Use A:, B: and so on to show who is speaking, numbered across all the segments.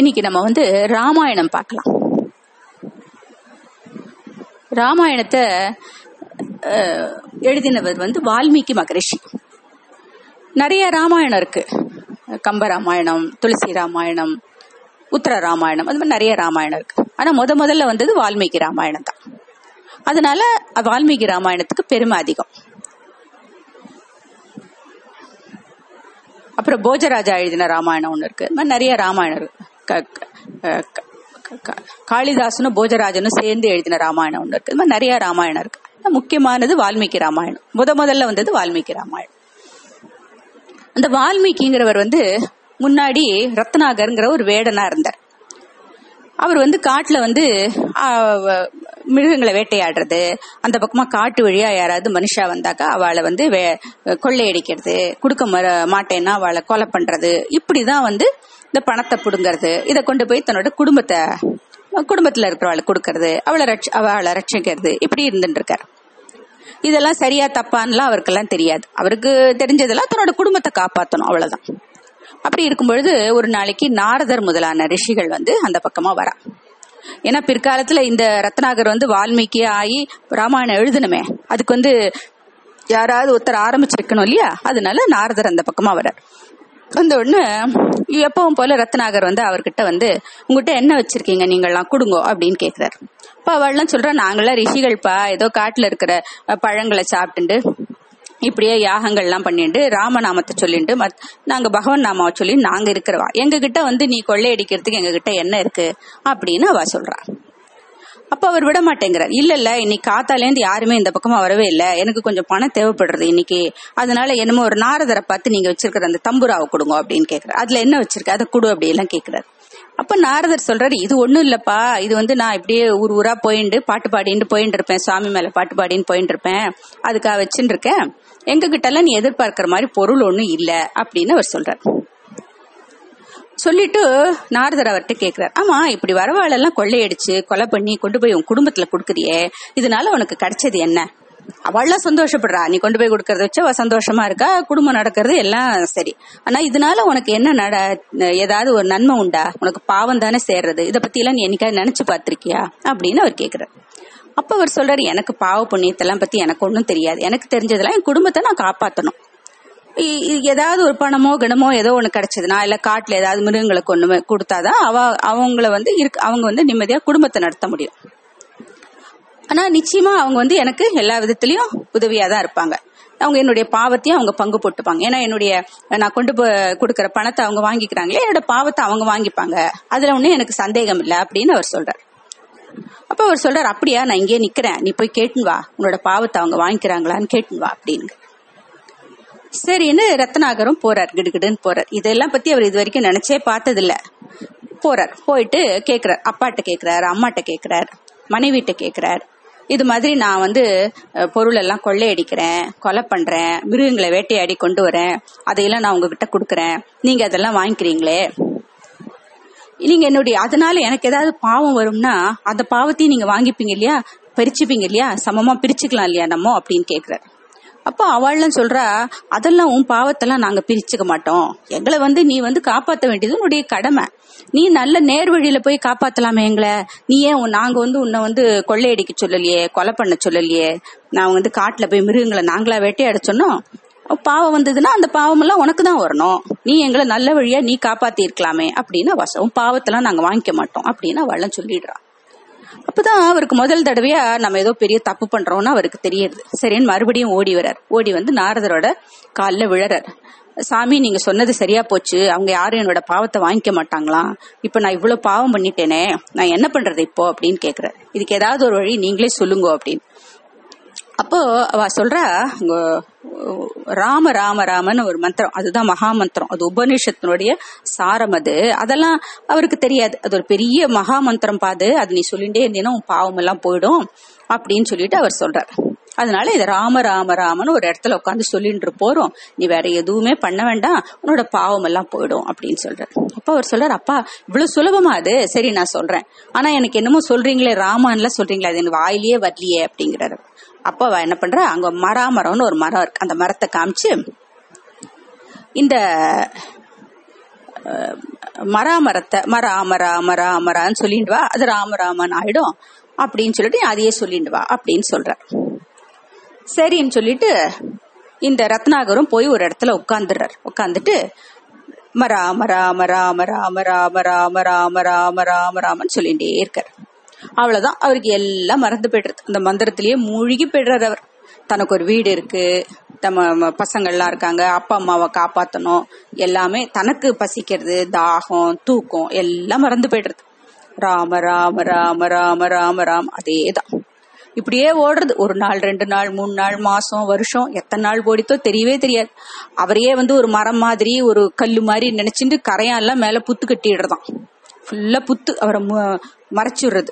A: இன்னைக்கு நம்ம வந்து ராமாயணம் பார்க்கலாம். ராமாயணத்தை எழுதினவர் வந்து வால்மீகி மகரிஷி. நிறைய ராமாயணம் இருக்கு. கம்ப ராமாயணம் துளசி ராமாயணம் உத்தர ராமாயணம் அது மாதிரி நிறைய ராமாயணம் இருக்கு. ஆனா முத முதல்ல வந்தது வால்மீகி ராமாயணம் தான். அதனால வால்மீகி ராமாயணத்துக்கு பெருமை அதிகம். அப்புறம் போஜராஜா எழுதின ராமாயணம் ஒன்று இருக்கு. இது மாதிரி நிறைய ராமாயணம் இருக்கு. காளிதாசனும் போஜராஜனும் சேர்ந்து எழுதின ராமாயணம் ஒன்று இருக்கு. இது மாதிரி நிறைய ராமாயணம் இருக்கு. முக்கியமானது வால்மீகி ராமாயணம். முத முதல்ல வந்தது வால்மீகி ராமாயணம். அந்த வால்மீகிங்கிறவர் வந்து முன்னாடி ரத்னாகர்ங்கிற ஒரு வேடனா இருந்தார். அவர் வந்து காட்டுல வந்து மிருகங்களை வேட்டையாடுறது அந்த பக்கமா காட்டு வழியா யாராவது மனுஷா வந்தாக்கா அவளை வந்து வே- கொள்ளையடிக்கிறது கொடுக்க மாட்டேன்னா அவளை கொலை பண்றது. இப்படிதான் வந்து இந்த பணத்தை புடுங்கிறது. இதை கொண்டு போய் தன்னோட குடும்பத்தை குடும்பத்துல இருக்கிறவளை கொடுக்கறது அவளை ரட்ச அவளை ரட்சிக்கிறது. இப்படி இருந்துட்டு இருக்காரு இதெல்லாம் சரியா தப்பான்லாம் அவருக்கெல்லாம் தெரியாது. அவருக்கு தெரிஞ்சதெல்லாம் தன்னோட குடும்பத்தை காப்பாத்தணும் அவ்வளவுதான். அப்படி இருக்கும் பொழுது ஒரு நாளைக்கு நாரதர் முதலான ரிஷிகள் வந்து அந்த பக்கமா வரா. ஏன்னா பிற்காலத்துல இந்த ரத்னாகர் வந்து வால்மீகி ஆகி ராமாயணம் எழுதணுமே. அதுக்கு வந்து யாராவது ஒருத்தர் ஆரம்பிச்சிருக்கணும் இல்லையா? அதனால நாரதர் அந்த பக்கமா வரார் வந்த உடனே எப்பவும் போல ரத்னாகர் வந்து அவர்கிட்ட வந்து உங்ககிட்ட என்ன வச்சிருக்கீங்க நீங்கள்லாம்? கொடுங்கோ அப்படின்னு கேக்குறாரு. அப்ப அவள்லாம் சொல்றா நாங்களாம் ரிஷிகள்ப்பா ஏதோ காட்டுல இருக்கிற பழங்களை சாப்பிட்டுண்டு இப்படியே யாகங்கள்லாம் பண்ணிட்டு ராமநாமத்தை சொல்லிட்டு மத் நாங்க பகவன் நாமாவை சொல்லி நாங்க இருக்கிறவா. எங்க கிட்ட வந்து நீ கொள்ளையடிக்கிறதுக்கு எங்க கிட்ட என்ன இருக்கு? அப்படின்னு அவ சொல்றா. அப்ப அவர் விட மாட்டேங்கிறார். இல்ல இல்ல இன்னைக்கு காத்தாலேருந்து யாருமே இந்த பக்கமா வரவே இல்ல. எனக்கு கொஞ்சம் பணம் தேவைப்படுறது இன்னைக்கு. அதனால என்னமோ ஒரு நாரதரை பார்த்து நீங்க வச்சிருக்கிற அந்த தம்புராவை கொடுங்க அப்படின்னு கேக்குறாரு. அதுல என்ன வச்சிருக்க? அதை கொடு அப்படி எல்லாம் கேக்குறாரு. அப்ப நாரதர் சொல்றாரு இது ஒண்ணும் இல்லப்பா. இது வந்து நான் இப்படியே ஊர் ஊரா போயிண்டு பாட்டு பாடிட்டு போயிட்டு இருப்பேன் சுவாமி மேல பாட்டு பாடின்னு போயிட்டு இருப்பேன் அதுக்காக வச்சுட்டு இருக்கேன். எங்க நீ எதிர்பார்க்கிற மாதிரி பொருள் ஒன்றும் இல்ல அப்படின்னு அவர் சொல்றார். சொல்லிட்டு நாரதர் அவர்கிட்ட கேக்குறாரு. ஆமா இப்படி வரவாளெல்லாம் கொள்ளையடிச்சு கொலை பண்ணி கொண்டு போய் உன் குடும்பத்துல கொடுக்குறியே இதனால உனக்கு கிடைச்சது என்ன? அவள்லாம் சந்தோஷப்படுறா. நீ கொண்டு போய் கொடுக்கறத வச்சு அவ சந்தோஷமா இருக்கா? குடும்பம் நடக்கிறது எல்லாம் சரி. ஆனா இதனால உனக்கு என்ன நட ஏதாவது ஒரு நன்மை உண்டா? உனக்கு பாவம் தானே சேர்றது? இத பத்தி எல்லாம் நீ என்னைக்காவது நினைச்சு பார்த்திருக்கியா? அப்படின்னு அவர் கேக்குறாரு. அப்ப அவர் சொல்றாரு எனக்கு பாவ புண்ணியத்தெல்லாம் பத்தி எனக்கு ஒன்றும் தெரியாது. எனக்கு தெரிஞ்சதெல்லாம் என் குடும்பத்தை நான் காப்பாத்தணும். இ- ஏதாவது ஒரு பணமோ கிணமோ ஏதோ ஒண்ணு கிடைச்சதுன்னா இல்ல காட்டுல ஏதாவது மிருகங்களுக்கு ஒண்ணு கொடுத்தாதான் அவ அவங்கள வந்து இருக்கு அவங்க வந்து நிம்மதியா குடும்பத்தை நடத்த முடியும். ஆனா நிச்சயமா அவங்க வந்து எனக்கு எல்லா விதத்திலயும் உதவியா தான் இருப்பாங்க. அவங்க என்னுடைய பாவத்தையும் அவங்க பங்கு போட்டுப்பாங்க. ஏன்னா என்னுடைய நான் கொண்டு போய் கொடுக்கற பணத்தை அவங்க வாங்கிக்கிறாங்களே என்னோட பாவத்தை அவங்க வாங்கிப்பாங்க. அதுல ஒன்றும் எனக்கு சந்தேகம் இல்லை அப்படின்னு அவர் சொல்றாரு. அப்ப அவர் சொல்றாரு அப்படியா நான் இங்கே நிக்கிறேன். நீ போய் கேட்டுன்னு வா. உன்னோட பாவத்தை அவங்க வாங்கிக்கிறாங்களான்னு கேட்டுன்னு வா அப்படின்னு. சரின்னு ரத்னாகரும் போறார் கிடுகிடுன்னு போறார். இதெல்லாம் பத்தி அவர் இது வரைக்கும் நினைச்சே பார்த்ததில்ல. போறார். போயிட்டு கேக்குறார். அப்பாட்ட கேக்குறார் அம்மாட்ட கேக்குறார் மனைவிட்ட கேக்குறார். இது மாதிரி நான் வந்து பொருள் எல்லாம் கொள்ளையடிக்கிறேன் கொலை பண்றேன் மிருகங்களை வேட்டையாடி கொண்டு வரேன் அதையெல்லாம் நான் உங்ககிட்ட கொடுக்குறேன். நீங்க அதெல்லாம் வாங்கிக்கிறீங்களே? நீங்க என்னுடைய அதனால எனக்கு ஏதாவது பாவம் வரும்னா அந்த பாவத்தையும் நீங்க வாங்கிப்பீங்க இல்லையா? பிரிச்சுப்பீங்க இல்லையா? சமமா பிரிச்சுக்கலாம் இல்லையா நம்ம? அப்படின்னு கேக்குறாரு. அப்போ அவள்லாம் சொல்றா அதெல்லாம் உன் பாவத்தெல்லாம் நாங்க பிரிச்சுக்க மாட்டோம். எங்களை வந்து நீ வந்து காப்பாற்ற வேண்டியது உன்னுடைய கடமை. நீ நல்ல நேர் வழியில போய் காப்பாத்தலாமே எங்களை. நீ ஏன் நாங்க வந்து உன்னை வந்து கொள்ளையடிக்க சொல்லலையே கொலை பண்ண சொல்லலையே? நான் வந்து காட்டுல போய் மிருகங்களை நாங்களா வேட்டையாட சொன்னோம். பாவம் வந்ததுன்னா அந்த பாவம் எல்லாம் உனக்கு தான் வரணும். நீ எங்களை நல்ல வழியா நீ காப்பாத்தி இருக்கலாமே அப்படின்னு வசம் பாவத்தெல்லாம் நாங்க வாங்கிக்க மாட்டோம் அப்படின்னு அவள்லாம் சொல்லிடுறா. அப்பதான் அவருக்கு முதல் தடவையா நம்ம ஏதோ பெரிய தப்பு பண்றோம்னு அவருக்கு தெரியுது. சரின்னு மறுபடியும் ஓடி வரார் ஓடி வந்து நாரதரோட காலில் விழறார். சாமி நீங்க சொன்னது சரியா போச்சு. அவங்க யாரும் என்னோட பாவத்தை வாங்கிக்க மாட்டாங்களாம் இப்ப நான் இவ்வளவு பாவம் பண்ணிட்டேனே. நான் என்ன பண்றது இப்போ? அப்படின்னு கேக்குறாரு. இதுக்கு ஏதாவது ஒரு வழி நீங்களே சொல்லுங்க அப்படின்னு. அப்போ அவ சொல்றா ராம ராம ராமன்னு ஒரு மந்திரம். அதுதான் மகா மந்திரம் அது உபநிஷத்தினுடைய சாரம் அது. அதெல்லாம் அவருக்கு தெரியாது. அது ஒரு பெரிய மகா மந்திரம் பாது. அது நீ சொல்லிட்டே இருந்தீங்கன்னா உன் பாவம் எல்லாம் போயிடும் அப்படின்னு சொல்லிட்டு அவர் சொல்றார். அதனால இது ராம ராம ராமன்னு ஒரு இடத்துல உட்காந்து சொல்லிட்டு போறோம். நீ வேற எதுவுமே பண்ண வேண்டாம். உன்னோட பாவம் எல்லாம் போயிடும் அப்படின்னு சொல்றாரு. அப்ப அவர் சொல்றாரு அப்பா இவ்வளவு சுலபமா அது? சரி நான் சொல்றேன். ஆனா எனக்கு என்னமோ சொல்றீங்களே ராமான்ல சொல்றீங்களே அது எனக்கு வாயிலேயே வரலையே அப்படிங்கிறாரு. அப்ப அவ என்ன பண்றா அங்க மராமரம்னு ஒரு மரம் இருக்கு அந்த மரத்தை காமிச்சு இந்த மராமரத்தை மராமரா ராம ராமரான்னு சொல்லிட்டு வா அது ராமராமன் ஆயிடும் அப்படின்னு சொல்லிட்டு அதையே சொல்லிட்டு வா அப்படின்னு சொல்ற சரின்னு சொல்லிட்டு இந்த ரத்னாகரும் போய் ஒரு இடத்துல உட்காந்துடுறார் உட்காந்துட்டு மராம ராம ராம ராம ராம ராம ராம ராம ராம ராமன்னு சொல்லிட்டே இருக்கார் அவ்வளவுதான். அவருக்கு எல்லாம் மறந்து போயிடுறது. அந்த மந்திரத்திலேயே மூழ்கி போயிடுறாரு அவர். தனக்கு ஒரு வீடு இருக்கு. நம்ம பசங்கள்லாம் இருக்காங்க. அப்பா அம்மாவை காப்பாத்தணும். எல்லாமே தனக்கு பசிக்கிறது தாகம் தூக்கம் எல்லாம் மறந்து போயிடுறது. ராம ராம ராம ராம ராம ராம். அதேதான். இப்படியே ஓடுறது. ஒரு நாள் ரெண்டு நாள் மூணு நாள் மாசம் வருஷம் எத்தனை நாள் ஓடித்தோ தெரியவே தெரியாது. அவரையே வந்து ஒரு மரம் மாதிரி ஒரு கல்லு மாதிரி நினைச்சிட்டு கரையான்லாம் மேல புத்து கட்டிடுறதான். ஃபுல்லா புத்து. அவரை மறைச்சிடுறது.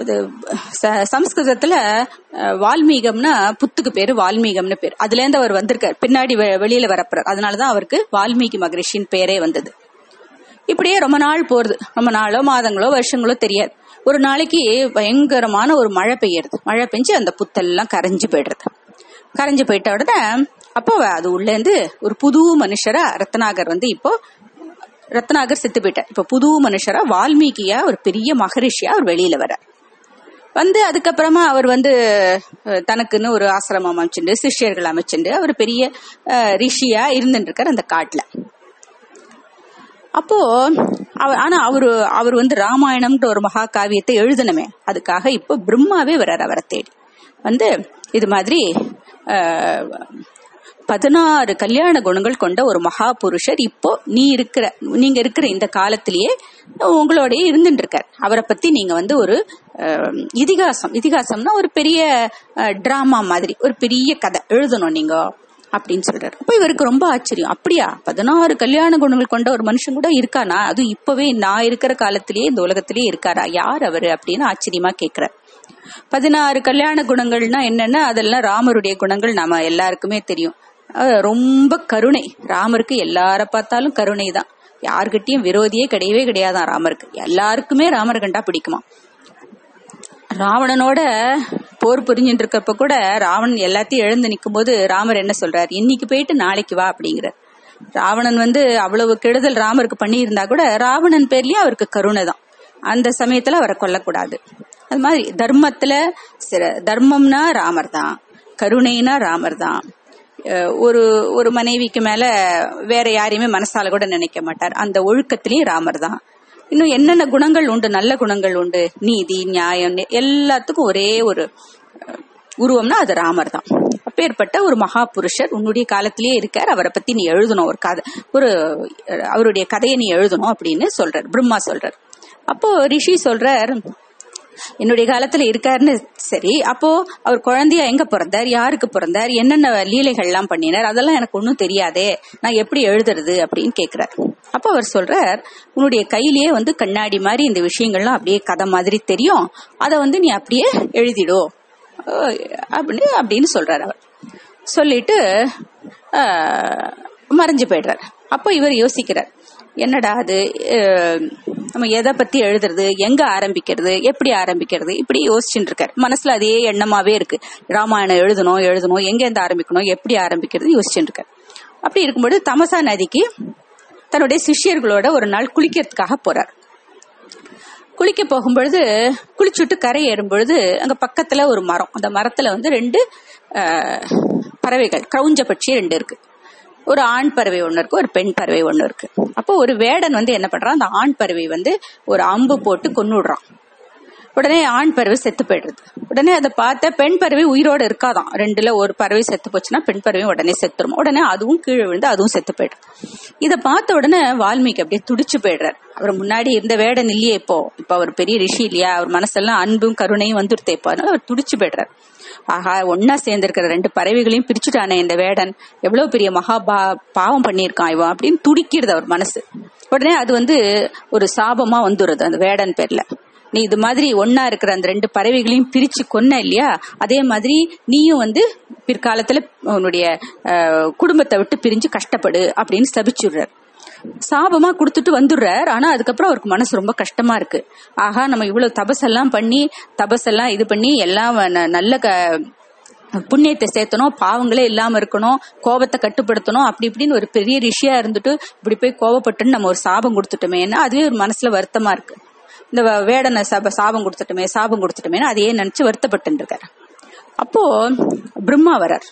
A: அது சம்ஸ்கிருதத்துல வால்மீகம்னா புத்துக்கு பேரு வால்மீகம்னு பேர். அதுல இருந்து அவர் வந்திருக்கார். பின்னாடி வெளியில வரப்புறார். அதனாலதான் அவருக்கு வால்மீகி மகரிஷின் பேரே வந்தது. இப்படியே ரொம்ப நாள் போறது. ரொம்ப நாளோ மாதங்களோ வருஷங்களோ தெரியாது. ஒரு நாளைக்கு பயங்கரமான ஒரு மழை பெய்யறது. மழை பெஞ்சு அந்த புத்தெல்லாம் கரைஞ்சு போயிடுறது. கரைஞ்சு போயிட்ட உடனே அப்போ அது உள்ள இருந்து ஒரு புது மனுஷரா ரத்னாகர் வந்து இப்போ ரத்னாகர் செத்து போயிட்டார். இப்ப புது மனுஷரா வால்மீகியா ஒரு பெரிய மகரிஷியா அவர் வெளியில வர வந்து அதுக்கப்புறமா அவர் வந்து தனக்குன்னு ஒரு ஆசிரமம் அமைச்சுண்டு சிஷ்யர்கள் அமைச்சுண்டு அவர் பெரிய ரிஷியா இருந்துட்டு இருக்கார் அந்த காட்டுல. அப்போ அவர் ஆனா அவரு அவர் வந்து ராமாயணம்ன்ற ஒரு மகா காவியத்தை எழுதணுமே. அதுக்காக இப்போ பிரம்மாவே வர்றார் அவரை தேடி. வந்து இது மாதிரி பதினாறு கல்யாண குணங்கள் கொண்ட ஒரு மகா புருஷர் இப்போ நீ இருக்கிற நீங்க இருக்கிற இந்த காலத்திலேயே உங்களோடய இருந்துட்டு இருக்கார் அவரை பத்தி நீங்க வந்து ஒரு இதிகாசம் இதிகாசம்னா ஒரு பெரிய டிராமா மாதிரி ஒரு பெரிய கதை எழுதணும் நீங்க அப்படின்னு சொல்றாரு. அப்ப இவருக்கு ரொம்ப ஆச்சரியம். அப்படியா? பதினாறு கல்யாண குணங்கள் கொண்ட ஒரு மனுஷன் கூட இருக்கானா? அது இப்பவே நான் இருக்கிற காலத்திலேயே இந்த உலகத்திலேயே இருக்காரா? யார் அவரு அப்படின்னு ஆச்சரியமா கேக்குற பதினாறு கல்யாண குணங்கள்னா என்னன்னா அதெல்லாம் ராமருடைய குணங்கள் நாம எல்லாருக்குமே தெரியும். ரொம்ப கருணை. ராமருக்கு எல்லார பார்த்தாலும் கருணை தான் யாருக்கிட்டையும் விரோதியே கிடையவே கிடையாதான் ராமருக்கு. எல்லாருக்குமே ராமர் கண்டா பிடிக்குமா ராவணனோட போர் புரிஞ்சுட்டு இருக்கப்ப கூட ராவணன் எல்லாத்தையும் எழுந்து நிற்கும் போது ராமர் என்ன சொல்றாரு? இன்னைக்கு போயிட்டு நாளைக்கு வா அப்படிங்கிற ராவணன் வந்து அவ்வளவு கெடுதல் ராமருக்கு பண்ணியிருந்தா கூட ராவணன் பேர்லயும் அவருக்கு கருணை தான் அந்த சமயத்துல அவரை கொல்லக்கூடாது. அது மாதிரி தர்மத்துல தர்மம்னா ராமர் தான் கருணைனா ராமர் தான் ஒரு ஒரு மனைவிக்கு மேல வேற யாரையுமே மனசால கூட நினைக்க மாட்டார். அந்த ஒழுக்கத்திலயும் ராமர் தான். இன்னும் என்னென்ன குணங்கள் உண்டு நல்ல குணங்கள் உண்டு நீதி நியாயம் எல்லாத்துக்கும் ஒரே ஒரு உருவம்னா அது ராமர் தான். அப்பேற்பட்ட ஒரு மகா புருஷர் உன்னுடைய காலத்திலேயே இருக்கார். அவரை பத்தி நீ எழுதணும் ஒரு கதை ஒரு அவருடைய கதையை நீ எழுதணும் அப்படின்னு சொல்றார் பிரம்மா சொல்றார். அப்போ ரிஷி சொல்றார் என்னுடைய காலத்துல இருக்காருன்னு சரி அப்போ அவர் குழந்தையா எங்க பிறந்தார்? யாருக்கு பிறந்தார்? என்னென்ன லீலைகள் எல்லாம் பண்ணினார்? அதெல்லாம் எனக்கு ஒன்னும் தெரியாதே. நான் எப்படி எழுதுறது அப்படின்னு கேக்குறார். அப்ப அவர் சொல்றார் உன்னுடைய கையிலேயே வந்து கண்ணாடி மாதிரி இந்த விஷயங்கள்லாம் அப்படியே கதை மாதிரி தெரியும். அதை வந்து நீ அப்படியே எழுதிடோ. அப்படின்னு அப்படின்னு சொல்றாரு அவர். சொல்லிட்டு மறைஞ்சு போயிடுறார். அப்போ இவர் யோசிக்கிறார் என்னடா அது? நம்ம எதை பத்தி எழுதுறது? எங்க ஆரம்பிக்கிறது? எப்படி ஆரம்பிக்கிறது? இப்படி யோசிச்சுட்டு இருக்காரு. மனசுல அதே எண்ணமாவே இருக்கு. ராமாயணம் எழுதணும் எழுதணும். எங்க இருந்து ஆரம்பிக்கணும்? எப்படி ஆரம்பிக்கிறது? யோசிச்சுட்டு இருக்காரு. அப்படி இருக்கும்போது தமசா நதிக்கு தன்னுடைய சிஷியர்களோட ஒரு நாள் குளிக்கிறதுக்காக போறார். குளிக்க போகும்பொழுது குளிச்சுட்டு கரை ஏறும்பொழுது அங்க பக்கத்துல ஒரு மரம். அந்த மரத்துல வந்து ரெண்டு பறவைகள். கிரௌஞ்ச பட்சி ரெண்டு இருக்கு. ஒரு ஆண் பறவை ஒன்று இருக்கு ஒரு பெண் பறவை ஒன்று இருக்கு. அப்போ ஒரு வேடன் வந்து என்ன பண்றான் அந்த ஆண் பறவை வந்து ஒரு அம்பு போட்டு கொன்னுடுறான். உடனே ஆண் பறவை செத்து போயிடுறது உடனே அதை பார்த்த பெண் பறவை உயிரோடு இருக்காதான். ரெண்டுல ஒரு பறவை செத்து போச்சுன்னா பெண் பறவை உடனே செத்துரும்? உடனே அதுவும் கீழே விழுந்து அதுவும் செத்து போயிடுது இதை பார்த்த உடனே வால்மீகி அப்படியே துடிச்சு போயிடுறாரு. அவர் முன்னாடி இருந்த வேடன் இல்லையே இப்போ. இப்போ அவர் பெரிய ரிஷி இல்லையா? அவர் மனசெல்லாம் அன்பும் கருணையும் வந்துருத்தே இப்போ. அதனால அவர் துடிச்சு போயிடுறாரு. ஆஹா ஒன்னா சேர்ந்திருக்கிற ரெண்டு பறவைகளையும் பிரிச்சுட்டானே இந்த வேடன். எவ்வளவு பெரிய மகா பா பாவம் பண்ணியிருக்கான் இவன் அப்படின்னு துடிக்கிறது அவர் மனசு. உடனே அது வந்து ஒரு சாபமா வந்துடுறது அந்த வேடன் பேர்ல. நீ இது மாதிரி ஒன்னா இருக்கிற அந்த ரெண்டு பறவைகளையும் பிரிச்சு கொன்ன இல்லையா? அதே மாதிரி நீயும் வந்து பிற்காலத்துல உன்னுடைய குடும்பத்தை விட்டு பிரிஞ்சு கஷ்டப்படு அப்படின்னு ஸ்தபிச்சுடுறார் சாபமா கொடுத்துட்டு வந்துடுறார். ஆனா அதுக்கப்புறம் அவருக்கு மனசு ரொம்ப கஷ்டமா இருக்கு. ஆஹா நம்ம இவ்வளவு தபசெல்லாம் பண்ணி தபசெல்லாம் இது பண்ணி எல்லாம் நல்ல புண்ணியத்தை சேர்த்தணும் பாவங்களே இல்லாம இருக்கணும் கோபத்தை கட்டுப்படுத்தணும் அப்படி இப்படின்னு ஒரு பெரிய ரிஷியா இருந்துட்டு இப்படி போய் கோபப்பட்டுன்னு நம்ம ஒரு சாபம் கொடுத்துட்டோமேன்னா அதுவே ஒரு மனசுல வருத்தமா இருக்கு. இந்த வ- வேடனை சப சாபம் கொடுத்துட்டோமே சாபம் கொடுத்துட்டோமேன்னு அதையே நினைச்சு வருத்தப்பட்டு இருக்காரு. அப்போ பிரம்மா வரார்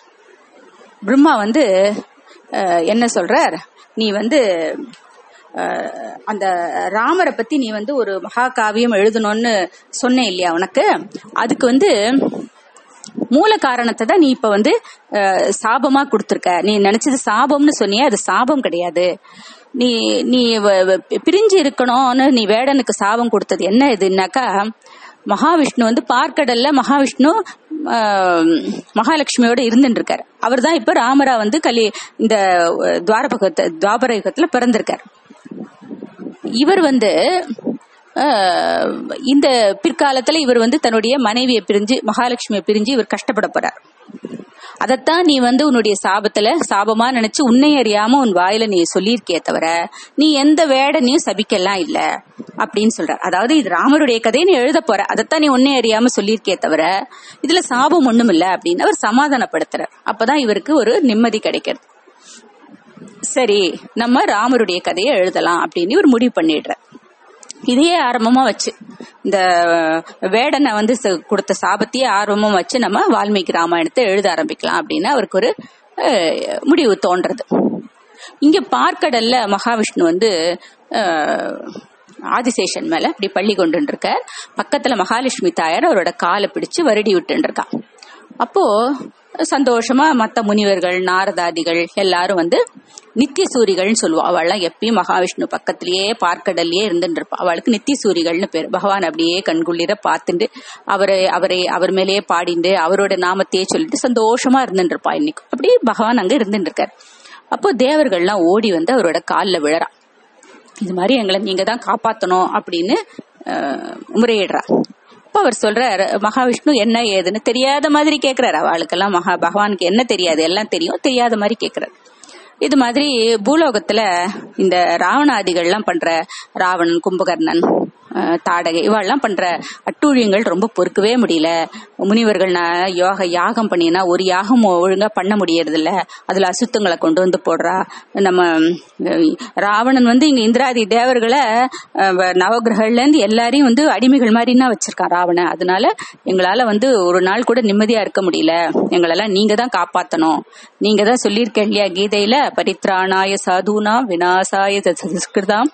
A: பிரம்மா வந்து என்ன சொல்றார்? நீ வந்து அந்த ராமரை பத்தி நீ வந்து ஒரு மகாகாவியம் எழுதணும்னு சொன்னேன் இல்லையா உனக்கு? அதுக்கு வந்து மூல காரணத்தை தான் நீ இப்ப வந்து சாபமா கொடுத்துருக்க. நீ நினைச்சது சாபம்னு சொன்னியே அது சாபம் கிடையாது. நீ நீ வ- பிரிஞ்சு இருக்கணும்னு நீ வேடனுக்கு சாபம் கொடுத்தது என்ன இதுனாக்கா மகாவிஷ்ணு வந்து பார்க்கடல்ல மகாவிஷ்ணு மகாலட்சுமியோட இருந்துட்டு இருக்காரு அவர் தான் இப்ப ராமரா வந்து கலி இந்த துவாரபகத்தை துவாபர யுகத்துல பிறந்திருக்காரு. இவர் வந்து இந்த பிற்காலத்துல இவர் வந்து தன்னுடைய மனைவியை பிரிஞ்சு மகாலட்சுமியை பிரிஞ்சு இவர் கஷ்டப்பட போறார். அதத்தான் நீ வந்து உன்னுடைய சாபத்துல சாபமா நினைச்சு உன்னை அறியாம உன் வாயில நீ சொல்லியிருக்கே தவிர நீ எந்த வேடனையும் சபிக்கலாம் இல்ல அப்படின்னு சொல்ற அதாவது இது ராமருடைய கதையை நீ எழுத போற. அதைத்தான் நீ உன்னை அறியாம சொல்லியிருக்கே தவிர இதுல சாபம் ஒண்ணும் இல்ல அப்படின்னு அவர் சமாதானப்படுத்துறார். அப்பதான் இவருக்கு ஒரு நிம்மதி கிடைக்கிறது. சரி நம்ம ராமருடைய கதையை எழுதலாம் அப்படின்னு ஒரு முடிவு பண்ணிடுற இதையே ஆரம்பமா வச்சு. இந்த வேடனை வந்து ச- கொடுத்த சாபத்தையே ஆர்வமும் வச்சு நம்ம வால்மீகி ராமாயணத்தை எழுத ஆரம்பிக்கலாம் அப்படின்னு அவருக்கு ஒரு முடிவு தோன்றது. இங்க பார்க்கடல்ல மகாவிஷ்ணு வந்து ஆதிசேஷன் மேல இப்படி பள்ளி கொண்டு இருக்க பக்கத்துல மகாலட்சுமி தாயார் அவரோட காலை பிடிச்சு வருடி விட்டு இருக்கா அப்போ சந்தோஷமா மத்த முனிவர்கள் நாரதாதிகள் எல்லாரும் வந்து நித்திய சூரிகள்னு சொல்லுவா. அவள்லாம் எப்பயும் மகாவிஷ்ணு பக்கத்திலேயே பார்க்கடல்லையே இருந்துட்டு இருப்பா. அவளுக்கு நித்திய சூரிகள்னு பேர். பகவான் அப்படியே கண்குள்ளிர பார்த்துட்டு அவரை அவரை அவர் மேலேயே பாடிண்டு அவரோட நாமத்தையே சொல்லிட்டு சந்தோஷமா இருந்துட்டு இருப்பா இன்னைக்கு. அப்படி பகவான் அங்க இருந்துட்டு இருக்காரு. அப்போ தேவர்கள்லாம் ஓடி வந்து அவரோட காலில் விழறா. இது மாதிரி எங்களை நீங்க தான் காப்பாத்தணும் அப்படின்னு முறையிடுறா. அப்ப அவர் சொல்றாரு மகாவிஷ்ணு என்ன ஏதுன்னு? தெரியாத மாதிரி கேக்குறாரு. அவளுக்கெல்லாம் மகா பகவானுக்கு என்ன தெரியாது? எல்லாம் தெரியும். தெரியாத மாதிரி கேக்குறாரு. இது மாதிரி பூலோகத்துல இந்த ராவணாதிகள்லாம் பண்ற ராவணன் கும்பகர்ணன் தாடகை. இவாள்லாம் பண்ற அட்டூழியங்கள் ரொம்ப பொறுக்கவே முடியல. முனிவர்கள் நான் யோக யாகம் பண்ணினா ஒரு யாகம் ஒழுங்கா பண்ண முடியறது இல்ல அதுல அசுத்தங்களை கொண்டு வந்து போடுறா. நம்ம ராவணன் வந்து இங்க இந்திராதி தேவர்களை அஹ், நவகிரகங்கள்ல இருந்து எல்லாரையும் வந்து அடிமைகள் மாதிரின்னா வச்சிருக்கான் ராவணன் அதனால எங்களால வந்து ஒரு நாள் கூட நிம்மதியா இருக்க முடியல. எங்களெல்லாம் நீங்க தான் காப்பாத்தணும். நீங்க தான் சொல்லியிருக்க இல்லையா கீதையில? பரித்ராணாய சாதுனா விநாசாய சஸ்கிருதம்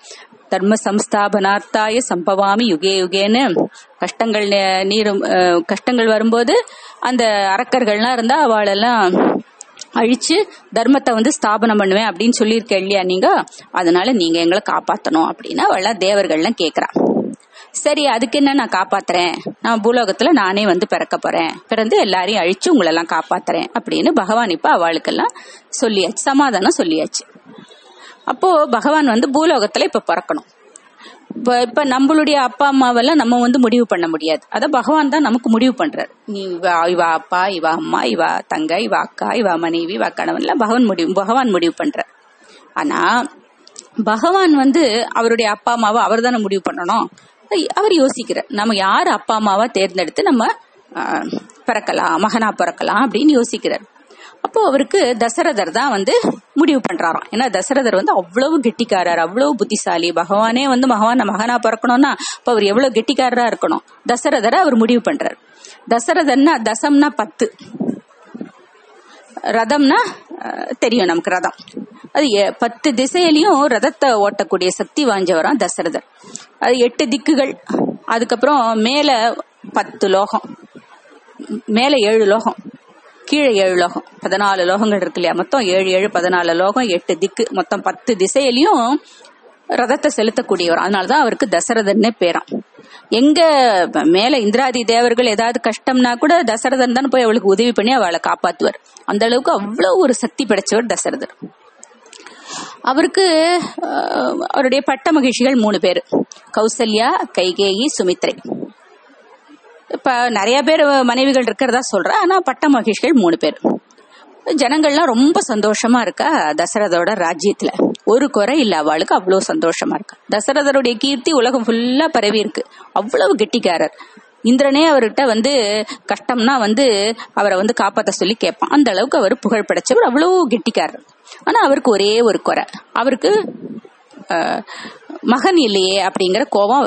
A: தர்ம சம்ஸ்தாபனார்த்தாய சம்பவாமி யுகே யுகேன்னு கஷ்டங்கள் நீரும் கஷ்டங்கள் வரும்போது அந்த அரக்கர்கள்லாம் இருந்தா அவளெல்லாம் அழிச்சு தர்மத்தை வந்து ஸ்தாபனம் பண்ணுவேன் அப்படின்னு சொல்லியிருக்கேன் இல்லையா நீங்க? அதனால நீங்க எங்களை காப்பாத்தணும் அப்படின்னா அவள்லாம் தேவர்கள்லாம் கேக்குறா. சரி அதுக்கு என்ன நான் காப்பாத்துறேன்? நான் பூலோகத்துல நானே வந்து பிறக்க போறேன். பிறந்து எல்லாரையும் அழிச்சு உங்களெல்லாம் காப்பாத்துறேன் அப்படின்னு பகவான் இப்ப அவளுக்கெல்லாம் சொல்லியாச்சு சமாதானம் சொல்லியாச்சு. அப்போ பகவான் வந்து பூலோகத்துல இப்ப பிறக்கணும். இப்ப இப்ப நம்மளுடைய அப்பா அம்மாவெல்லாம் நம்ம வந்து முடிவு பண்ண முடியாது. அத பகவான் தான் நமக்கு முடிவு பண்றாரு. நீ இவா இவா அப்பா இவா அம்மா இவா தங்க இவா அக்கா இவா மனைவி இவா கணவன் எல்லாம் பகவான் முடிவு பகவான் முடிவு பண்றார். ஆனா பகவான் வந்து அவருடைய அப்பா அம்மாவை அவர் தானே முடிவு பண்ணணும்? அவர் யோசிக்கிறார். நம்ம யார் அப்பா அம்மாவா தேர்ந்தெடுத்து நம்ம பிறக்கலாம் மகனா பிறக்கலாம் அப்படின்னு யோசிக்கிறார். அப்போ அவருக்கு தசரதர் தான் வந்து முடிவு பண்றாராம். ஏன்னா தசரதர் வந்து அவ்வளவு கெட்டிக்காரர் அவ்வளவு புத்திசாலி. பகவானே வந்து மகவான மகனா பிறக்கணும்னா அப்ப அவர் எவ்வளவு கெட்டிக்காரரா இருக்கணும்? தசரதரை அவர் முடிவு பண்றார். தசரதன்னா தசம்னா பத்து. ரதம்னா தெரியும் நமக்கு ரதம். அது பத்து திசையிலையும் ரதத்தை ஓட்டக்கூடிய சக்தி வாஞ்சவரா தசரதர். அது எட்டு திக்குகள். அதுக்கப்புறம் மேல பத்து லோகம். மேல ஏழு லோகம். கீழே ஏழு லோகம். பதினாலு லோகங்கள் இருக்கு இல்லையா? மொத்தம் ஏழு ஏழு பதினாலு லோகம் எட்டு திக்கு மொத்தம் பத்து திசையிலையும் ரதத்தை செலுத்தக்கூடியவர். அதனாலதான் அவருக்கு தசரதன்னே பேராம். எங்க மேல இந்திராதி தேவர்கள் ஏதாவது கஷ்டம்னா கூட தசரதன் தான் போய் அவளுக்கு உதவி பண்ணி அவளை காப்பாத்துவார். அந்த அளவுக்கு அவ்வளவு ஒரு சக்தி படைச்சவர் தசரதர். அவருக்கு அவருடைய பட்ட மகிழ்ச்சிகள் மூணு பேர். கௌசல்யா கைகேயி சுமித்ரை. இப்ப நிறைய பேர் மனைவிகள் இருக்கிறதா சொல்ற ஆனா பட்ட மகிழ்ச்சிகள் மூணு பேர். ஜனங்கள்லாம் ரொம்ப சந்தோஷமா இருக்கா தசரதோட ராஜ்யத்துல. ஒரு குறை இல்ல அவளுக்கு அவ்வளவு சந்தோஷமா இருக்கா. தசரதருடைய கீர்த்தி உலகம் ஃபுல்லா பரவி இருக்கு. அவ்வளவு கெட்டிக்காரர். இந்திரனே அவர்கிட்ட வந்து கஷ்டம்னா வந்து அவரை வந்து காப்பாற்ற சொல்லி கேட்பான். அந்த அளவுக்கு அவர் புகழ் படைச்சவர் அவ்வளவு கெட்டிக்காரர். ஆனா அவருக்கு ஒரே ஒரு குறை. அவருக்கு மகன் இல்லையே அப்படிங்கிற கோபம்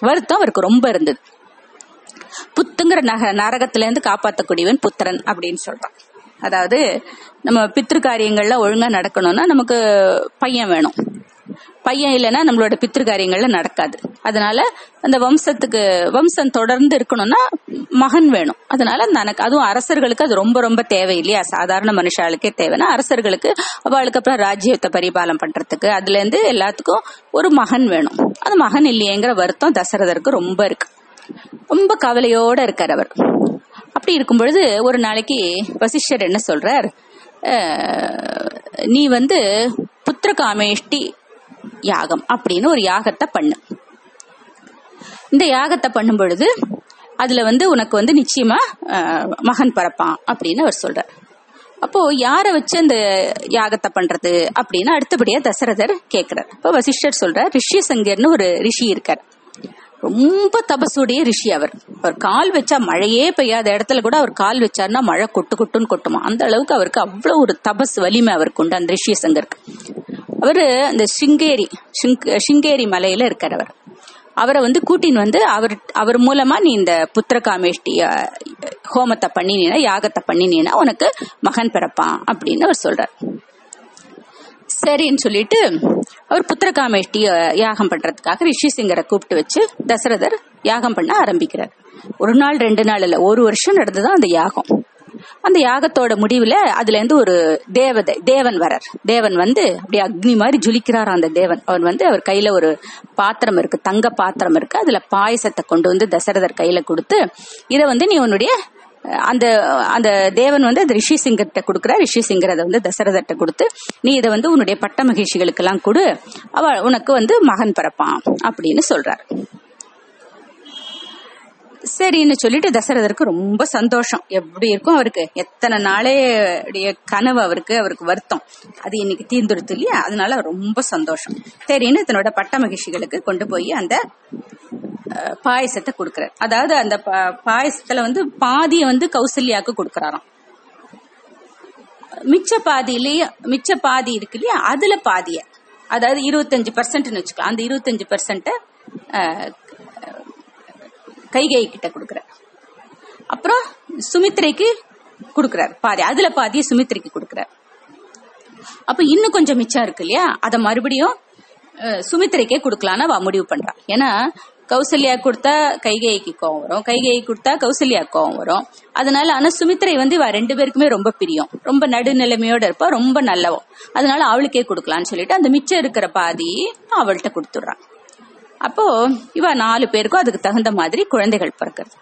A: வருத்தம் அவருக்கு ரொம்ப இருந்தது. புத்துங்கிற நக நரகத்துல இருந்து காப்பாத்தக்கூடியவன் புத்திரன் அப்படின்னு சொல்றான் அதாவது நம்ம பித்ரு காரியங்கள்ல ஒழுங்கா நடக்கணும்னா நமக்கு பையன் வேணும். பையன் இல்லைன்னா நம்மளோட பித்ரு காரியங்கள்ல நடக்காது. அதனால அந்த வம்சத்துக்கு வம்சம் தொடர்ந்து இருக்கணும்னா மகன் வேணும். அதனால எனக்கு அதுவும் அரசர்களுக்கு அது ரொம்ப ரொம்ப தேவை இல்லையா? சாதாரண மனுஷாளுக்கே தேவைன்னா அரசர்களுக்கு அவளுக்கு அப்புறம் ராஜ்யத்தை பரிபாலம் பண்றதுக்கு அதுல இருந்து எல்லாத்துக்கும் ஒரு மகன் வேணும். அது மகன் இல்லையேங்கிற வருத்தம் தசரதருக்கு ரொம்ப இருக்கு. ரொம்ப கவலையோட இருக்கார் அவர். அப்படி இருக்கும் பொழுது ஒரு நாளைக்கு வசிஷ்டர் என்ன சொல்றார்? நீ வந்து புத்திர காமேஷ்டி யாகம் அப்படின்னு ஒரு யாகத்தை பண்ணு. இந்த யாகத்தை பண்ணும் பொழுது அதுல வந்து உனக்கு வந்து நிச்சயமா மகன் பிறப்பான் அப்படின்னு அவர் சொல்றார். அப்போ யாரை வச்சு அந்த யாகத்தை பண்றது அப்படின்னு அடுத்தபடியா தசரதர் கேக்குறார். இப்போ வசிஷ்டர் சொல்றார் ரிஷி சங்கர்னு ஒரு ரிஷி இருக்கார். ரொம்ப தபசுடைய ரிஷி அவர். அவர் கால் வச்சா மழையே பெய்யாத இடத்துல கூட அவர் கால் வச்சாருன்னா மழை கொட்டு கொட்டுன்னு கொட்டுமா. அந்த அளவுக்கு அவருக்கு அவ்வளவு ஒரு தபஸ் வலிமை அவருக்கு உண்டு அந்த ரிஷி சங்கருக்கு. அவரு அந்த சிங்கேரி சிங்கேரி மலையில இருக்கார் அவர். அவரை வந்து கூட்டின்னு வந்து அவர் அவர் மூலமா நீ இந்த புத்திர காமேஷ்டி ஹோமத்தை பண்ணினா யாகத்தை பண்ணினா உனக்கு மகன் பிறப்பான் அப்படின்னு அவர் சொல்றார். சரின்னு சொல்லிட்டு அவர் புத்திரகாமேஷ்டி யாகம் பண்றதுக்காக ரிஷி சிங்கரை கூப்பிட்டு வச்சு தசரதர் யாகம் பண்ண ஆரம்பிக்கிறார். ஒரு நாள் ரெண்டு நாள் இல்ல ஒரு வருஷம் நடந்துதான் அந்த யாகம். அந்த யாகத்தோட முடிவுல அதுல இருந்து ஒரு தேவதை தேவன் வரார். தேவன் வந்து அப்படியே அக்னி மாதிரி ஜுலிக்கிறார் அந்த தேவன். அவர் வந்து அவர் கையில ஒரு பாத்திரம் இருக்கு தங்க பாத்திரம் இருக்கு. அதுல பாயசத்தை கொண்டு வந்து தசரதர் கையில கொடுத்து இதை வந்து நீ உன்னுடைய அந்த அந்த தேவன் வந்து அது ரிஷி சிங்கர்கிட்ட கொடுக்குற ரிஷி சிங்கர் அதை வந்து தசரதர்கிட்ட கொடுத்து நீ இதை வந்து உன்னுடைய பட்ட மகிழ்ச்சிகளுக்கு எல்லாம் கொடு. அவ உனக்கு வந்து மகன் பிறப்பான். அப்படின்னு சொல்றார். சரின்னு சொல்லிட்டு தசரதருக்கு ரொம்ப சந்தோஷம். எப்படி இருக்கும் அவருக்கு? எத்தனை நாளே கனவு அவருக்கு அவருக்கு வருத்தம். அது இன்னைக்கு தீர்ந்துடுத்து இல்லையா? அதனால ரொம்ப சந்தோஷம். சரின்னு தன்னோட பட்ட மகிழ்ச்சிகளுக்கு கொண்டு போய் அந்த பாயசத்தை கொடுக்கறார். அதாவது அந்த பா- பாயசத்துல வந்து பாதியை வந்து கௌசல்யாவுக்கு கொடுக்கறாராம். மிச்ச பாதியிலேயே மிச்ச பாதி இருக்கு இல்லையா? அதுல பாதிய. அதாவது இருபத்தஞ்சு பர்சன்ட்னு வச்சுக்கலாம் அந்த இருபத்தஞ்சு பர்சன்ட கைகை கிட்ட கொடுக்கறார். அப்புறம் சுமித்ரைக்கு கொடுக்கறார் பாதி. அதுல பாதியை சுமித்ரைக்கு கொடுக்கறார். அப்ப இன்னும் கொஞ்சம் மிச்சம் இருக்கு இல்லையா? அத மறுபடியும் சுமித்ரைக்கே கொடுக்கலான்னு அவ முடிவு பண்றான் ஏன்னா கௌசல்யா கொடுத்தா கைகேயிக்கு கோவம் வரும். கைகேயி கொடுத்தா கௌசல்யா கோவம் வரும். அதனால ஆனா சுமித்ரை வந்து இவ ரெண்டு பேருக்குமே ரொம்ப பிரியம். ரொம்ப நடுநிலைமையோட இருப்பா ரொம்ப நல்லவும் அதனால அவளுக்கே கொடுக்கலான்னு சொல்லிட்டு அந்த மிச்சம் இருக்கிற பாதி அவள்கிட்ட கொடுத்துடுறான் அப்போ இவ நாலு பேருக்கும் அதுக்கு தகுந்த மாதிரி குழந்தைகள் பிறக்கிறது.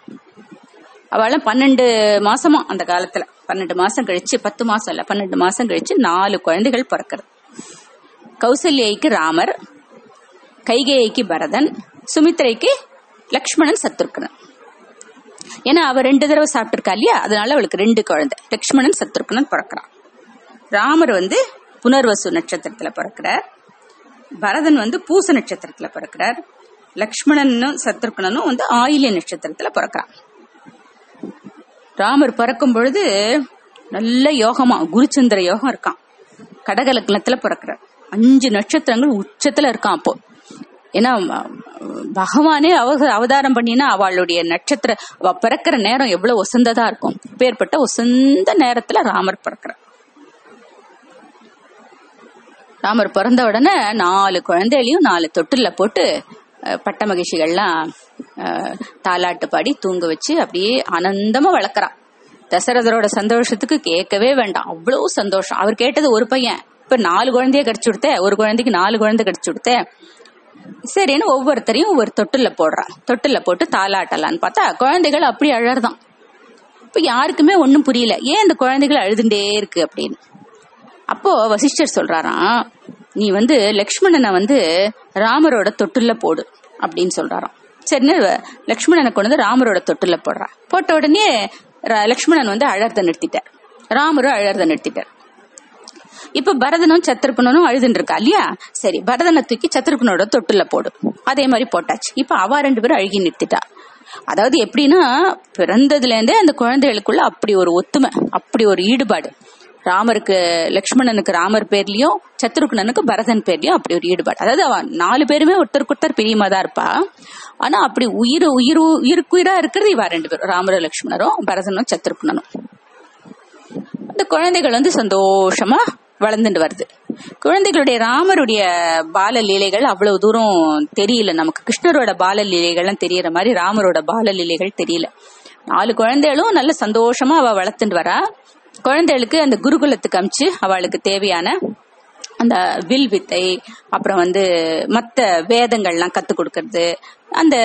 A: அவளும் பன்னெண்டு மாசமா அந்த காலத்துல பன்னெண்டு மாசம் கழிச்சு பத்து மாசம் இல்ல பன்னெண்டு மாசம் கழிச்சு நாலு குழந்தைகள் பிறக்கிறது. கௌசல்யைக்கு ராமர் கைகேயிக்கு பரதன் சுமித்ரைக்கு லக்ஷ்மணன் சத்துருக்கணன் ஏன்னா அவ ரெண்டு தடவை சாப்பிட்டிருக்கா இல்லையா? அதனால அவளுக்கு ரெண்டு குழந்தை. லக்ஷ்மணன் சத்துருக்கணன் பிறக்கிறான். ராமர் வந்து புனர்வசு நட்சத்திரத்துல பிறக்கிறார். பரதன் வந்து பூச நட்சத்திரத்துல பிறக்கிறார். லக்ஷ்மணனும் சத்ருக்கணனும் வந்து ஆயில்ய நட்சத்திரத்துல பிறக்கிறான். ராமர் பிறக்கும் பொழுது நல்ல யோகமா குருச்சந்திர யோகம் இருக்கான். கடகலக்கணத்துல பிறக்கிறார். அஞ்சு நட்சத்திரங்கள் உச்சத்துல இருக்கான் அப்போ. ஏன்னா பகவானே அவ அவதாரம் பண்ணினா அவளுடைய நட்சத்திர அவ பிறக்கிற நேரம் எவ்வளவு ஒசந்ததா இருக்கும். பேர்பட்ட ஒசந்த நேரத்துல ராமர் பிறக்கிறார். ராமர் பிறந்த உடனே நாலு குழந்தைகளையும் நாலு தொட்டில போட்டு பட்ட மகிழ்ச்சிகள்லாம் தாலாட்டு பாடி தூங்க வச்சு அப்படியே ஆனந்தமா வளர்க்குறான் தசரதரோட சந்தோஷத்துக்கு கேட்கவே வேண்டாம். அவ்வளவு சந்தோஷம். அவர் கேட்டது ஒரு பையன். இப்ப நாலு குழந்தைய கடிச்சு கொடுத்த ஒரு குழந்தைக்கு நாலு குழந்தை கடிச்சு கொடுத்த சரின்னு ஒவ்வொருத்தரையும் ஒவ்வொரு தொட்டில்ல போடுறான் தொட்டில் போட்டு தாளாட்டலான்னு பார்த்தா குழந்தைகள் அப்படி அழறதான் இப்போ யாருக்குமே ஒன்றும் புரியல. ஏன் இந்த குழந்தைகள் அழுதுண்டே இருக்கு அப்படின்னு? அப்போ வசிஷ்டர் சொல்றாராம் நீ வந்து லக்ஷ்மணனை வந்து ராமரோட தொட்டில் போடு அப்படின்னு சொல்றாராம். சரின்னு லக்ஷ்மணனை கொண்டு வந்து ராமரோட தொட்டுல போடுறா. போட்ட உடனே லக்ஷ்மணன் வந்து அழறத நிறுத்திட்டார். ராமரும் அழறத நிறுத்திட்டார். இப்ப பரதனும் சத்ருக்கனும் அழுதுன்னு இருக்கா இல்லையா? சரி பரதனை தூக்கி சத்ருக்கனோட தொட்டுல போடு. அதே மாதிரி போட்டாச்சு. இப்ப அவ ரெண்டு பேரும் அழுகி நிறுத்திட்டா. அதாவது எப்படின்னா பிறந்ததுல இருந்தே அந்த குழந்தைகளுக்குள்ள அப்படி ஒரு ஒத்துமை அப்படி ஒரு ஈடுபாடு. ராமருக்கு லக்ஷ்மணனுக்கு ராமர் பேர்லயும் சத்ருக்னனுக்கு பரதன் பேர்லயும் அப்படி ஒரு ஈடுபாடு. அதாவது அவன் நாலு பேருமே ஒருத்தருக்கு ஒருத்தர் பிரியமா தான் இருப்பா. ஆனா அப்படி உயிர் உயிர் உயிருக்குயிரா இருக்கிறது இவா ரெண்டு பேரும். ராமரும் லக்ஷ்மணரும் பரதனும் சத்ருக்னனும் அந்த குழந்தைகள் வந்து சந்தோஷமா வளர்ந்துட்டு வருது. குழந்தைகளுடைய ராமருடைய பால லீலைகள் அவ்வளவு தூரம் தெரியல. நமக்கு கிருஷ்ணரோட பால லீலைகள்லாம் தெரியற மாதிரி ராமரோட பால லீலைகள் தெரியல. நாலு குழந்தைகளும் நல்ல சந்தோஷமா அவ வளர்த்துட்டு வரா. குழந்தைகளுக்கு அந்த குருகுலத்துக்கு அமிச்சு அவளுக்கு தேவையான அந்த வில் வித்தை அப்புறம் வந்து மற்ற வேதங்கள்லாம் கத்து கொடுக்கறது அந்த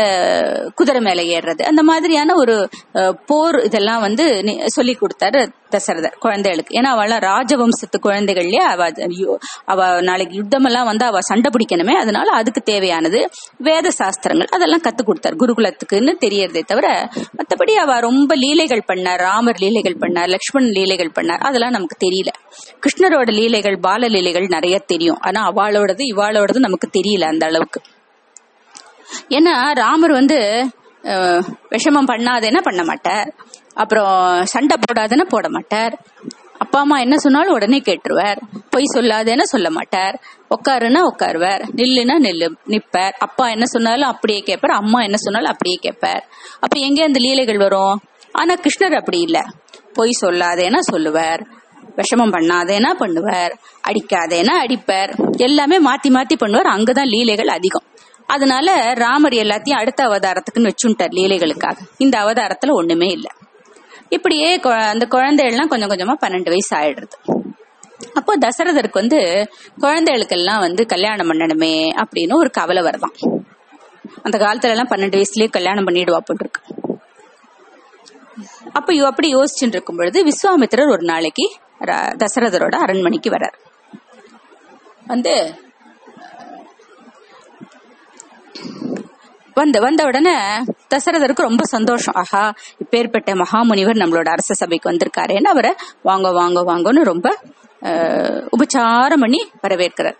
A: குதிரை மேல ஏறுறது அந்த மாதிரியான ஒரு போர் இதெல்லாம் வந்து சொல்லி கொடுத்தாரு தசரதர் குழந்தைகளுக்கு. ஏன்னா அவள் ராஜவம்சத்து குழந்தைகள்லயே அவ அவ நாளைக்கு யுத்தமெல்லாம் வந்து அவ சண்டை பிடிக்கணுமே அதனால அதுக்கு தேவையானது வேத சாஸ்திரங்கள் அதெல்லாம் கத்து கொடுத்தார். குருகுலத்துக்குன்னு தெரியறதே தவிர மற்றபடி அவ ரொம்ப லீலைகள் பண்ணார் ராமர் லீலைகள் பண்ணார் லக்ஷ்மண் லீலைகள் பண்ணார் அதெல்லாம் நமக்கு தெரியல. கிருஷ்ணரோட லீலைகள் பால லீலைகள் நிறைய தெரியும். ஆனா அவளோடது இவாளோடது நமக்கு தெரியல அந்த அளவுக்கு. ஏன்னா ராமர் வந்து விஷமம் பண்ணாதேன்னா பண்ண மாட்டார். அப்புறம் சண்டை போடாதேன்னா போட மாட்டார். அப்பா அம்மா என்ன சொன்னாலும் உடனே கேட்டுருவார். பொய் சொல்லாதேன்னா சொல்ல மாட்டார். உட்காருன்னா உட்காருவார் நில்லுன்னா நில்லு நிற்பார் அப்பா என்ன சொன்னாலும் அப்படியே கேட்பார். அம்மா என்ன சொன்னாலும் அப்படியே கேட்பார். அப்ப எங்கே அந்த லீலைகள் வரும்? ஆனா கிருஷ்ணர் அப்படி இல்லை. பொய் சொல்லாதேன்னா சொல்லுவார். விஷமம் பண்ணாதேனா பண்ணுவார்? அடிக்காதேனா அடிப்பார்? எல்லாமே மாத்தி மாத்தி பண்ணுவார். அங்கதான் லீலைகள் அதிகம். அதனால ராமர் எல்லாத்தையும் அடுத்த அவதாரத்துக்குன்னு வச்சுட்டார் லீலைகளுக்காக. இந்த அவதாரத்துல ஒண்ணுமே இல்ல. இப்படியே கொ- அந்த குழந்தைகள்லாம் கொஞ்சம் கொஞ்சமா பன்னெண்டு வயசு ஆயிடுறது. அப்போ தசரதருக்கு வந்து குழந்தைகளுக்கெல்லாம் வந்து கல்யாணம் பண்ணணுமே அப்படின்னு ஒரு கவலை வருதான். அந்த காலத்துல எல்லாம் பன்னெண்டு வயசுலயே கல்யாணம் பண்ணிடுவா போட்டிருக்கு. அப்ப அப்படி யோசிச்சுட்டு இருக்கும் பொழுது விஸ்வாமித்திரர் ஒரு நாளைக்கு தசரதரோட அரண்மனைக்கு வரார் வந்து வந்த வந்த உடனே தசரதருக்கு ரொம்ப சந்தோஷம். ஆஹா இப்பேற்பட்ட மகாமுனிவர் நம்மளோட அரச சபைக்கு வந்திருக்காருன்னு அவரை? வாங்க வாங்க வாங்கன்னு ரொம்ப உபச்சாரம் பண்ணி வரவேற்கிறார்.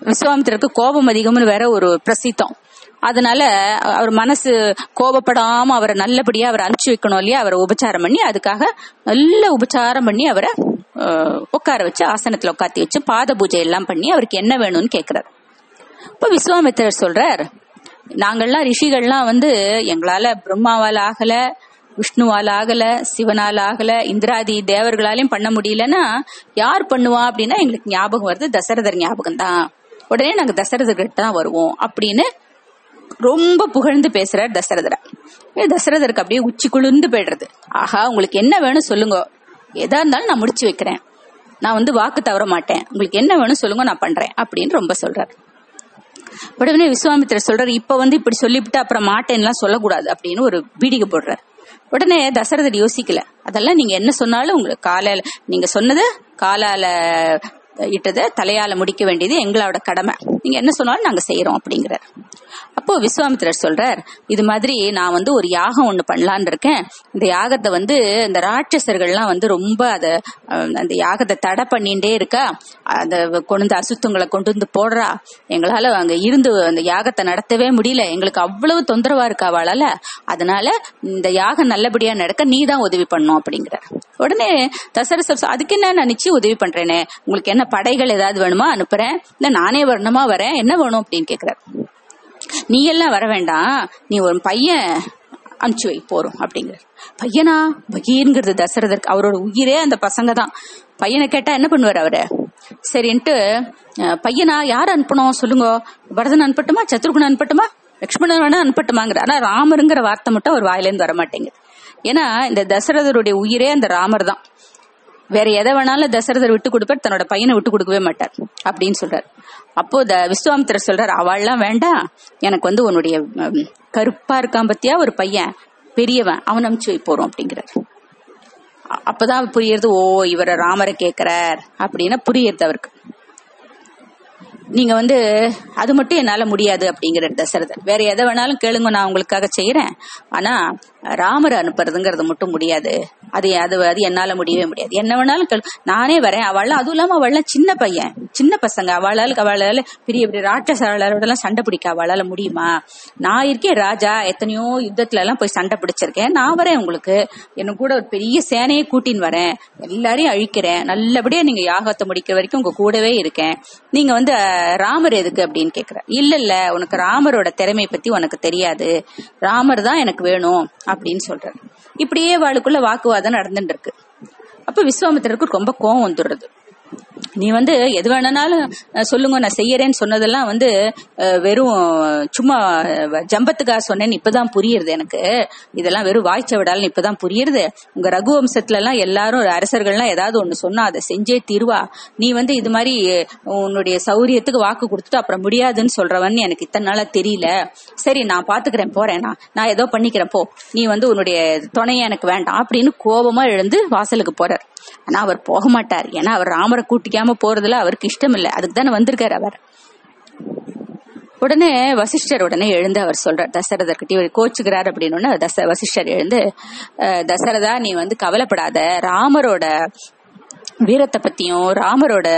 A: விஸ்வாமித்திரருக்கு கோபம் அதிகம்னு வேற ஒரு பிரசித்தம். அதனால அவர் மனசு கோபப்படாம அவரை நல்லபடியா அவரை அனுப்பிச்சு வைக்கணும் இல்லையா? அவரை உபச்சாரம் பண்ணி அதுக்காக நல்ல உபச்சாரம் பண்ணி அவரை உட்கார வச்சு ஆசனத்துல உட்காத்தி வச்சு பாத பூஜை எல்லாம் பண்ணி அவருக்கு என்ன வேணும்னு கேக்குறாரு. இப்ப விஸ்வாமித்திரர் சொல்றார் நாங்கள்லாம் ரிஷிகள்லாம் வந்து எங்களால பிரம்மாவால் ஆகல விஷ்ணுவால் ஆகல சிவனால் ஆகல இந்திராதி தேவர்களாலையும் பண்ண முடியலன்னா யார் பண்ணுவா? அப்படின்னா எங்களுக்கு ஞாபகம் வருது தசரதர் ஞாபகம் தான் உடனே நாங்க தசரதர்கிட்ட தான் வருவோம் அப்படின்னு ரொம்ப புகழ்ந்து பேசுறார் தசரதரை. தசரதருக்கு அப்படியே உச்சி குளிர்ந்து போயிடுறது. ஆஹா உங்களுக்கு என்ன வேணும் சொல்லுங்க. எதா இருந்தாலும் நான் முடிச்சு வைக்கிறேன். நான் வந்து வாக்கு தவற மாட்டேன். உங்களுக்கு என்ன வேணும் சொல்லுங்க நான் பண்றேன் அப்படின்னு ரொம்ப சொல்றாரு. உடனே விஸ்வாமித்திரர் சொல்றாரு இப்ப வந்து இப்படி சொல்லிவிட்டு அப்புறம் மாட்டேன்லாம் சொல்லக்கூடாது அப்படின்னு ஒரு பீடிகை போடுறாரு. உடனே தசரதர் யோசிக்கல. அதெல்லாம் நீங்க என்ன சொன்னாலும் உங்களுக்கு காலால நீங்க சொன்னது காலால இட்டதை தலையால முடிக்க வேண்டியது எங்களோட கடமை. நீங்க என்ன சொன்னாலும் நாங்க செய்யறோம் அப்படிங்கிறார். அப்போ விஸ்வாமித்திரர் சொல்றார் இது மாதிரி நான் வந்து ஒரு யாகம் ஒண்ணு பண்ணலான்னு இருக்கேன். இந்த யாகத்தை வந்து இந்த ராட்சசர்கள்லாம் வந்து ரொம்ப அத அந்த யாகத்தை தடை பண்ணிட்டே இருக்கா? அதை கொண்டு வந்து அசுத்தங்களை கொண்டு வந்து போடுறா? எங்களால அங்க இருந்து அந்த யாகத்தை நடத்தவே முடியல. எங்களுக்கு அவ்வளவு தொந்தரவா இருக்கா அவளால. அதனால இந்த யாகம் நல்லபடியா நடக்க நீ தான் உதவி பண்ணும் அப்படிங்கிறார். உடனே தசரசர் அதுக்கு என்ன நான் நிச்சயம் உதவி பண்றேனே? உங்களுக்கு என்ன படைகள் ஏதாவது வேணுமா? அனுப்புறேன். இல்ல நானே வரணுமா? வரேன். என்ன வேணும்? அப்படின்னு கேக்குறாரு. நீ எல்லாம் வர வேண்டாம். நீ ஒரு பையன் அனுப்பிச்சு வை. போறோம் அப்படிங்கிறார். பையனா? பகீர்ங்கிறது தசரதற்கு அவரோட உயிரே அந்த பசங்க தான் பையனை கேட்டா என்ன பண்ணுவார் அவரு? சரின்ட்டு பையனா யார் அனுப்பணும்? சொல்லுங்க. பரதன் அனுப்பட்டுமா? சத்ருகுணன் அனுப்பட்டுமா? லக்ஷ்மணன் வேணா அனுப்பட்டுமாங்கிற ஆனா ராமருங்கிற வார்த்தை மட்டும் அவர் வாயிலேருந்து வர மாட்டேங்குது ஏன்னா இந்த தசரதருடைய உயிரே அந்த ராமர் தான். வேற எதை வேணாலும் தசரதர் விட்டு கொடுப்பார் தன்னோட பையனை விட்டு கொடுக்கவே மாட்டார் அப்படின்னு சொல்றாரு. அப்போ த விஸ்வாமித்திரர் சொல்றாரு அவள்லாம் வேண்டாம். எனக்கு வந்து உன்னுடைய கருப்பா இருக்கான் பத்தியா? ஒரு பையன் பெரியவன் அவன் அமுச்சு வை போறோம் அப்படிங்கிறார். அப்பதான் புரியுறது ஓ இவரை ராமரை கேக்குறார் அப்படின்னா புரியுறது அவருக்கு. நீங்க வந்து அது மட்டும் என்னால முடியாது அப்படிங்கிற தசரதர். வேற எதை வேணாலும் கேளுங்க நான் உங்களுக்காக செய்யறேன் ஆனா ராமர் அனுப்புறதுங்கிறது மட்டும் முடியாது. அது அது அது என்னால முடியவே முடியாது. என்ன வேணாலும் கேளு. நானே வரேன். அவள் அதுவும் இல்லாம அவள்லாம் சின்ன பையன். சின்ன பசங்க. அவளால அவளால பெரிய பெரிய ராட்சசாளரோட எல்லாம் சண்டை பிடிக்க அவளால முடியுமா? நான் இருக்கேன் ராஜா. எத்தனையோ யுத்தத்துல எல்லாம் போய் சண்டை பிடிச்சிருக்கேன். நான் வரேன் உங்களுக்கு. என்ன கூட ஒரு பெரிய சேனையை கூட்டின்னு வரேன். எல்லாரையும் அழிக்கிறேன். நல்லபடியா நீங்க யாகத்தை முடிக்கிற வரைக்கும் உங்க கூடவே இருக்கேன். நீங்க வந்து ராமர் எதுக்கு அப்படின்னு கேக்குற. இல்ல இல்ல. உனக்கு ராமரோட திறமை பத்தி உனக்கு தெரியாது. ராமர் தான் எனக்கு வேணும் அப்படின்னு சொல்ற. இப்படியே வாளுக்குள்ள வாக்குவாதம் நடந்துட்டு இருக்கு. அப்ப விஸ்வாமித்திரருக்கு ரொம்ப கோவம் வந்துடுறது. நீ வந்து எது வேணாலும் சொல்லுங்க நான் செய்யறேன்னு சொன்னதெல்லாம் வந்து வெறும் சும்மா ஜம்பத்துக்காக சொன்னேன்னு இப்பதான் புரியுறது எனக்கு. இதெல்லாம் வெறும் வாய்ச்ச விடாலும் இப்பதான் புரியுறது. உங்க ரகுவம்சத்துல எல்லாம் எல்லாரும் அரசர்கள்லாம் ஏதாவது ஒண்ணு சொன்னா அதை செஞ்சே தீர்வா. நீ வந்து இது மாதிரி உன்னுடைய சௌரியத்துக்கு வாக்கு கொடுத்துட்டு அப்புறம் முடியாதுன்னு சொல்றவன்னு எனக்கு இத்தனை நாளா தெரியல. சரி நான் பாத்துக்கிறேன் போறேன் நான். நான் ஏதோ பண்ணிக்கிறேன் போ. நீ வந்து உன்னுடைய துணையை எனக்கு வேண்டாம் அப்படின்னு கோபமா எழுந்து வாசலுக்கு போறார். ஆனா அவர் போக மாட்டார். ஏன்னா அவர் ராமரை கூட்டிக்காம போறதுல அவருக்கு இஷ்டம் இல்லை அதுக்கு தானே வந்திருக்காரு அவர். உடனே வசிஷ்டர் உடனே எழுந்து அவர் சொல்றார் தசரதர் கிட்ட இவர் கோச்சுக்கிறார் அப்படின்னு தச வசிஷ்டர் எழுந்து தசரதா நீ வந்து கவலைப்படாத. ராமரோட வீரத்தை பத்தியும் ராமரோட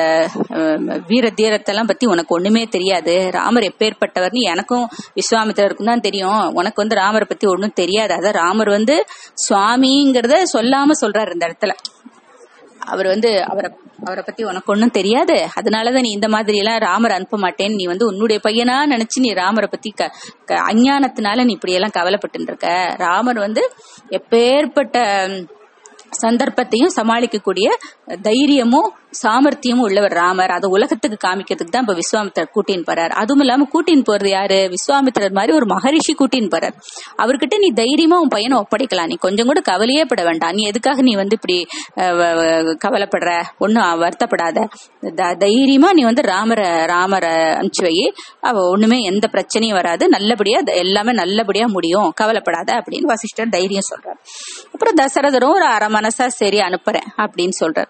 A: அஹ், வீர தீரத்தெல்லாம் பத்தி உனக்கு ஒண்ணுமே தெரியாது. ராமர் எப்பேற்பட்டவர்னு எனக்கும் விஸ்வாமித்திரருக்கும் தான் தெரியும். உனக்கு வந்து ராமரை பத்தி ஒண்ணும் தெரியாது. அதான் ராமர் வந்து சுவாமிங்கிறத சொல்லாம சொல்றாரு இந்த இடத்துல. அவர் வந்து அவரை அவரை பத்தி உனக்கு ஒன்றும் தெரியாது. அதனாலதான் நீ இந்த மாதிரி எல்லாம் ராமர் அனுப்ப மாட்டேன்னு நீ வந்து உன்னுடைய பையனா நினைச்சு நீ ராமரை பத்தி க க- அஞ்ஞானத்தினால நீ இப்படி எல்லாம் கவலைப்பட்டு இருக்க ராமர் வந்து எப்பேற்பட்ட சந்தர்ப்பத்தையும் சமாளிக்கக்கூடிய தைரியமும் சாமர்த்தியமும் உள்ளவர் ராமர். அதை உலகத்துக்கு காமிக்கிறதுக்கு தான் இப்ப விஸ்வாமித்திரர் கூட்டின்னு போறார். அதுவும் இல்லாம கூட்டின்னு போறது யாரு? விஸ்வாமித்திரர் மாதிரி ஒரு மகரிஷி கூட்டின்னு போறார். அவர்கிட்ட நீ தைரியமா உன் பையனை ஒப்படைக்கலாம். நீ கொஞ்சம் கூட கவலையே பட வேண்டாம். நீ எதுக்காக நீ வந்து இப்படி வ- கவலைப்படுற? ஒன்னும் வருத்தப்படாத. த- தைரியமா நீ வந்து ராமரை ராமரை அனுப்பிச்சு வை. அவ ஒண்ணுமே எந்த பிரச்சனையும் வராது. நல்லபடியா த- எல்லாமே நல்லபடியா முடியும். கவலைப்படாத அப்படின்னு வசிஷ்டர் தைரியம் சொல்றார். அப்புறம் தசரதரும் ஒரு அரை மனசா சரி அனுப்புறேன் அப்படின்னு சொல்றார்.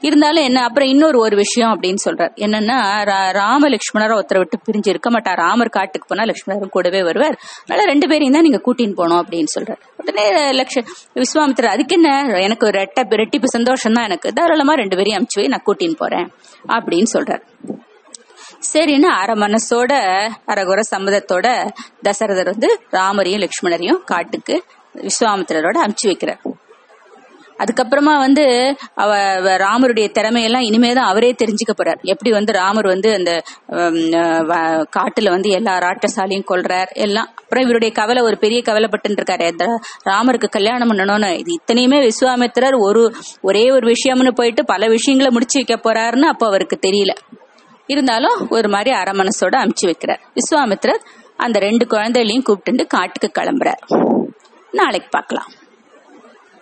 A: இருந்தாலும் என்ன அப்புறம் இன்னொரு ஒரு விஷயம் அப்படின்னு சொல்றார். என்னன்னா ரா- ராம லட்சுமணரை ஒருத்தரை விட்டு பிரிஞ்சு இருக்க மாட்டார். ராமர் காட்டுக்கு போனா லட்சுமணரும் கூடவே வருவார். அதனால ரெண்டு பேரையும் தான் நீங்க கூட்டின்னு போனோம் அப்படின்னு சொல்றாரு. உடனே லட்ச விஸ்வாமித்திரர் அதுக்கு என்ன? எனக்கு ஒரு ரெட்ட ரெட்டிப்பு சந்தோஷம் தான் எனக்கு. தாராளமா ரெண்டு பேரையும் அமுச்சு போய் நான் கூட்டின்னு போறேன் அப்படின்னு சொல்றார். சரின்னு அரை மனசோட அரைகுற சம்மதத்தோட தசரதர் வந்து ராமரையும் லக்ஷ்மணரையும் காட்டுக்கு விஸ்வாமித்திரரோட அமுச்சு வைக்கிறார். அதுக்கப்புறமா வந்து அவ ராமருடைய திறமையெல்லாம் இனிமேதான் அவரே தெரிஞ்சுக்க போறார். எப்படி வந்து ராமர் வந்து அந்த வ- காட்டுல வந்து எல்லா ராட்டசாலையும் கொள்றார் எல்லாம். அப்புறம் இவருடைய கவலை ஒரு பெரிய கவலைப்பட்டு இருக்காரு இந்த ராமருக்கு கல்யாணம் பண்ணணும்னு இது இத்தனையுமே விஸ்வாமித்திரர் ஒரு ஒரே ஒரு விஷயம்னு போயிட்டு பல விஷயங்களை முடிச்சு வைக்க போறாருன்னு அப்போ அவருக்கு தெரியல. இருந்தாலும் ஒரு மாதிரி அரை மனசோட அமுச்சு வைக்கிறார். விஸ்வாமித்திரர் அந்த ரெண்டு குழந்தைகளையும் கூப்பிட்டு காட்டுக்கு கிளம்புறார். நாளைக்கு பார்க்கலாம்.